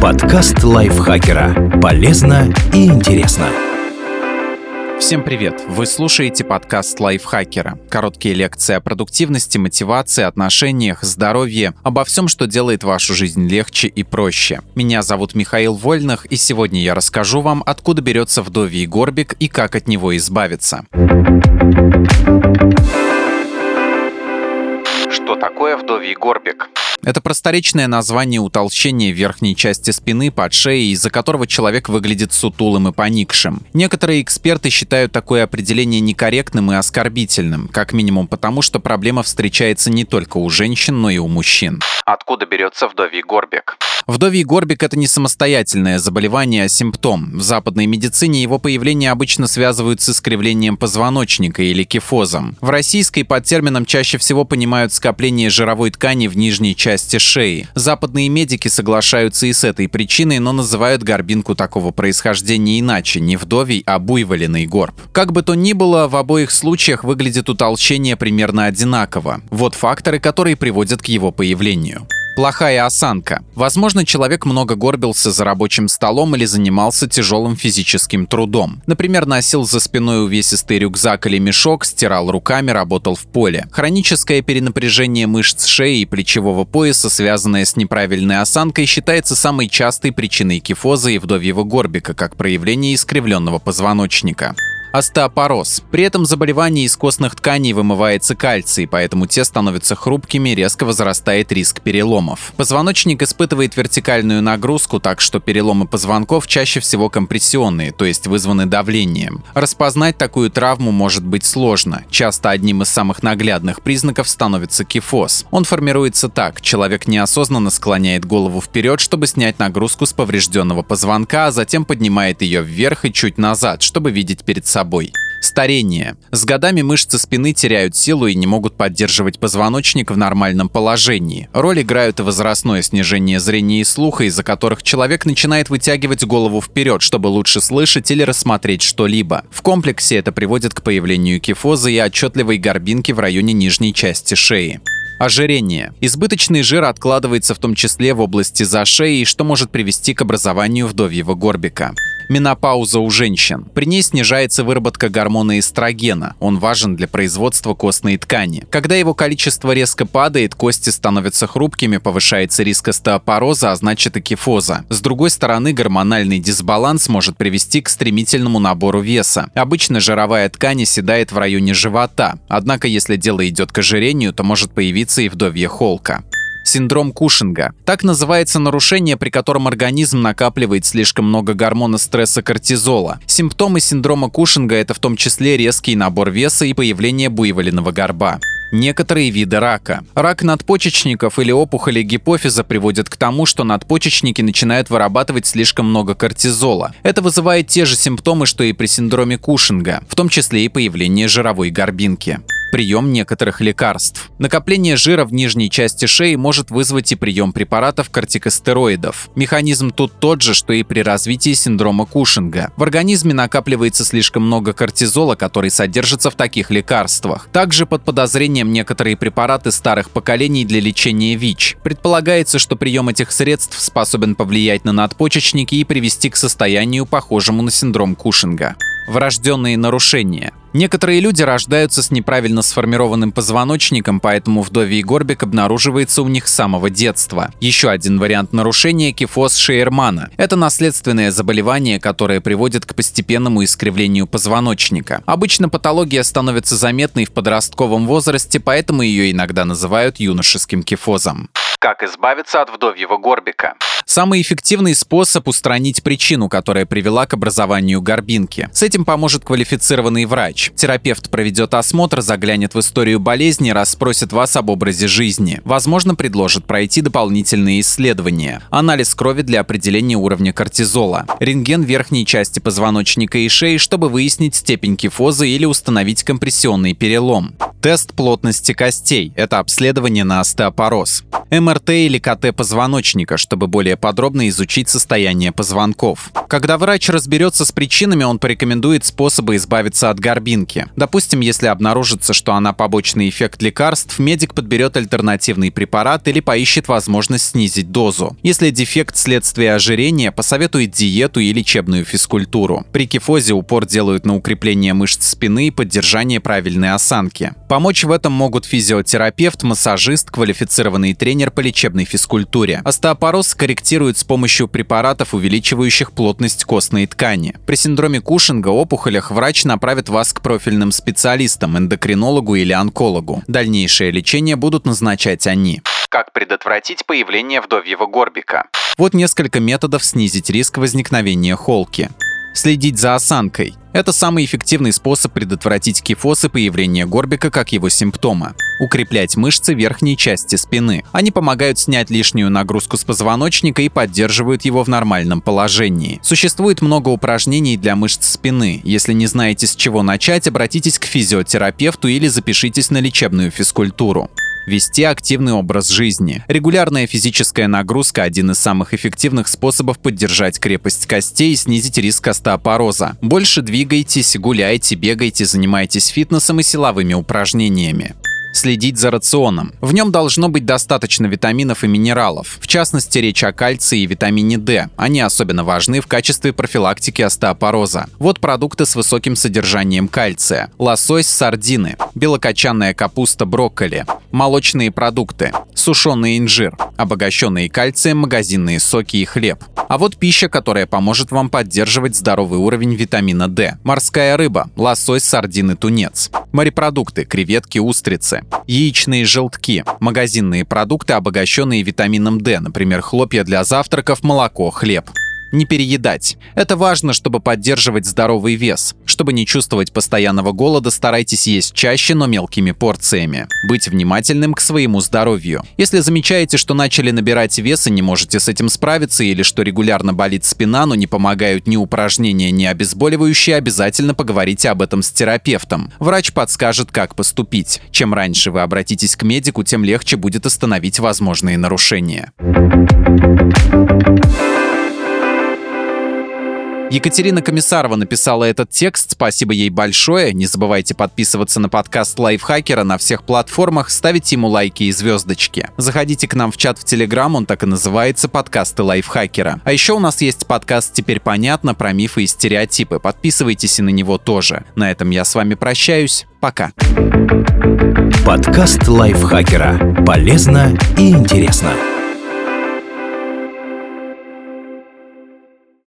Подкаст лайфхакера. Полезно и интересно. Всем привет! Вы слушаете подкаст лайфхакера. Короткие лекции о продуктивности, мотивации, отношениях, здоровье, обо всем, что делает вашу жизнь легче и проще. Меня зовут Михаил Вольных, и сегодня я расскажу вам, откуда берется вдовий горбик и как от него избавиться. Что такое вдовий горбик? Это просторечное название утолщения верхней части спины под шеей, из-за которого человек выглядит сутулым и поникшим. Некоторые эксперты считают такое определение некорректным и оскорбительным, как минимум потому, что проблема встречается не только у женщин, но и у мужчин. Откуда берется вдовий горбик? Вдовий горбик – это не самостоятельное заболевание, а симптом. В западной медицине его появление обычно связывают с искривлением позвоночника или кифозом. В российской под термином чаще всего понимают скопление жировой ткани в нижней части шеи. Западные медики соглашаются и с этой причиной, но называют горбинку такого происхождения иначе – не вдовий, а буйволенный горб. Как бы то ни было, в обоих случаях выглядит утолщение примерно одинаково. Вот факторы, которые приводят к его появлению. Плохая осанка. Возможно, человек много горбился за рабочим столом или занимался тяжелым физическим трудом. Например, носил за спиной увесистый рюкзак или мешок, стирал руками, работал в поле. Хроническое перенапряжение мышц шеи и плечевого пояса, связанное с неправильной осанкой, считается самой частой причиной кифоза и вдовьего горбика, как проявление искривленного позвоночника остеопороз. При этом заболевании из костных тканей вымывается кальций, поэтому те становятся хрупкими, резко возрастает риск переломов. Позвоночник испытывает вертикальную нагрузку, так что переломы позвонков чаще всего компрессионные, то есть вызваны давлением. Распознать такую травму может быть сложно. Часто одним из самых наглядных признаков становится кифоз. Он формируется так. Человек неосознанно склоняет голову вперед, чтобы снять нагрузку с поврежденного позвонка, а затем поднимает ее вверх и чуть назад, чтобы видеть перед собой собой. Старение. С годами мышцы спины теряют силу и не могут поддерживать позвоночник в нормальном положении. Роль играют и возрастное снижение зрения и слуха, из-за которых человек начинает вытягивать голову вперед, чтобы лучше слышать или рассмотреть что-либо. В комплексе это приводит к появлению кифоза и отчетливой горбинки в районе нижней части шеи. Ожирение. Избыточный жир откладывается в том числе в области за шеей, что может привести к образованию вдовьего горбика. Менопауза у женщин. При ней снижается выработка гормона эстрогена. Он важен для производства костной ткани. Когда его количество резко падает, кости становятся хрупкими, повышается риск остеопороза, а значит и кифоза. С другой стороны, гормональный дисбаланс может привести к стремительному набору веса. Обычно жировая ткань оседает в районе живота. Однако, если дело идет к ожирению, то может появиться и вдовье холка. Синдром Кушинга. Так называется нарушение, при котором организм накапливает слишком много гормона стресса кортизола. Симптомы синдрома Кушинга – это в том числе резкий набор веса и появление буйволенного горба некоторые виды рака. Рак надпочечников или опухоли гипофиза приводят к тому, что надпочечники начинают вырабатывать слишком много кортизола. Это вызывает те же симптомы, что и при синдроме Кушинга, в том числе и появление жировой горбинки прием некоторых лекарств. Накопление жира в нижней части шеи может вызвать и прием препаратов кортикостероидов. Механизм тут тот же, что и при развитии синдрома Кушинга. В организме накапливается слишком много кортизола, который содержится в таких лекарствах. Также под подозрением некоторые препараты старых поколений для лечения ВИЧ. Предполагается, что прием этих средств способен повлиять на надпочечники и привести к состоянию, похожему на синдром Кушинга врожденные нарушения. Некоторые люди рождаются с неправильно сформированным позвоночником, поэтому вдовий горбик обнаруживается у них с самого детства. Еще один вариант нарушения – кифоз Шейермана. Это наследственное заболевание, которое приводит к постепенному искривлению позвоночника. Обычно патология становится заметной в подростковом возрасте, поэтому ее иногда называют юношеским кифозом. Как избавиться от вдовьего горбика? Самый эффективный способ устранить причину, которая привела к образованию горбинки. С этим поможет квалифицированный врач. Терапевт проведет осмотр, заглянет в историю болезни, расспросит вас об образе жизни. Возможно, предложит пройти дополнительные исследования. Анализ крови для определения уровня кортизола. Рентген верхней части позвоночника и шеи, чтобы выяснить степень кифоза или установить компрессионный перелом. Тест плотности костей – это обследование на остеопороз. МРТ или КТ позвоночника, чтобы более подробно изучить состояние позвонков. Когда врач разберется с причинами, он порекомендует способы избавиться от горбинки. Допустим, если обнаружится, что она побочный эффект лекарств, медик подберет альтернативный препарат или поищет возможность снизить дозу. Если дефект следствие ожирения, посоветует диету и лечебную физкультуру. При кифозе упор делают на укрепление мышц спины и поддержание правильной осанки. Помочь в этом могут физиотерапевт, массажист, квалифицированный тренер по лечебной физкультуре. Остеопороз корректируют с помощью препаратов, увеличивающих плотность костной ткани. При синдроме Кушинга, опухолях врач направит вас к профильным специалистам, эндокринологу или онкологу. Дальнейшее лечение будут назначать они. Как предотвратить появление вдовьего горбика? Вот несколько методов снизить риск возникновения холки. Следить за осанкой. Это самый эффективный способ предотвратить кифоз и появление горбика как его симптома. Укреплять мышцы верхней части спины. Они помогают снять лишнюю нагрузку с позвоночника и поддерживают его в нормальном положении. Существует много упражнений для мышц спины. Если не знаете с чего начать, обратитесь к физиотерапевту или запишитесь на лечебную физкультуру вести активный образ жизни. Регулярная физическая нагрузка – один из самых эффективных способов поддержать крепость костей и снизить риск остеопороза. Больше двигайтесь, гуляйте, бегайте, занимайтесь фитнесом и силовыми упражнениями следить за рационом. В нем должно быть достаточно витаминов и минералов. В частности, речь о кальции и витамине D. Они особенно важны в качестве профилактики остеопороза. Вот продукты с высоким содержанием кальция. Лосось, сардины, белокочанная капуста, брокколи, молочные продукты, сушеный инжир, обогащенные кальцием магазинные соки и хлеб. А вот пища, которая поможет вам поддерживать здоровый уровень витамина D. Морская рыба, лосось, сардины, тунец. Морепродукты, креветки, устрицы. Яичные желтки, магазинные продукты, обогащенные витамином D, например, хлопья для завтраков, молоко, хлеб не переедать. Это важно, чтобы поддерживать здоровый вес. Чтобы не чувствовать постоянного голода, старайтесь есть чаще, но мелкими порциями. Быть внимательным к своему здоровью. Если замечаете, что начали набирать вес и не можете с этим справиться, или что регулярно болит спина, но не помогают ни упражнения, ни обезболивающие, обязательно поговорите об этом с терапевтом. Врач подскажет, как поступить. Чем раньше вы обратитесь к медику, тем легче будет остановить возможные нарушения. Екатерина Комиссарова написала этот текст, спасибо ей большое. Не забывайте подписываться на подкаст Лайфхакера на всех платформах, ставить ему лайки и звездочки. Заходите к нам в чат в Телеграм, он так и называется «Подкасты Лайфхакера». А еще у нас есть подкаст «Теперь понятно» про мифы и стереотипы. Подписывайтесь и на него тоже. На этом я с вами прощаюсь. Пока. Подкаст Лайфхакера. Полезно и интересно.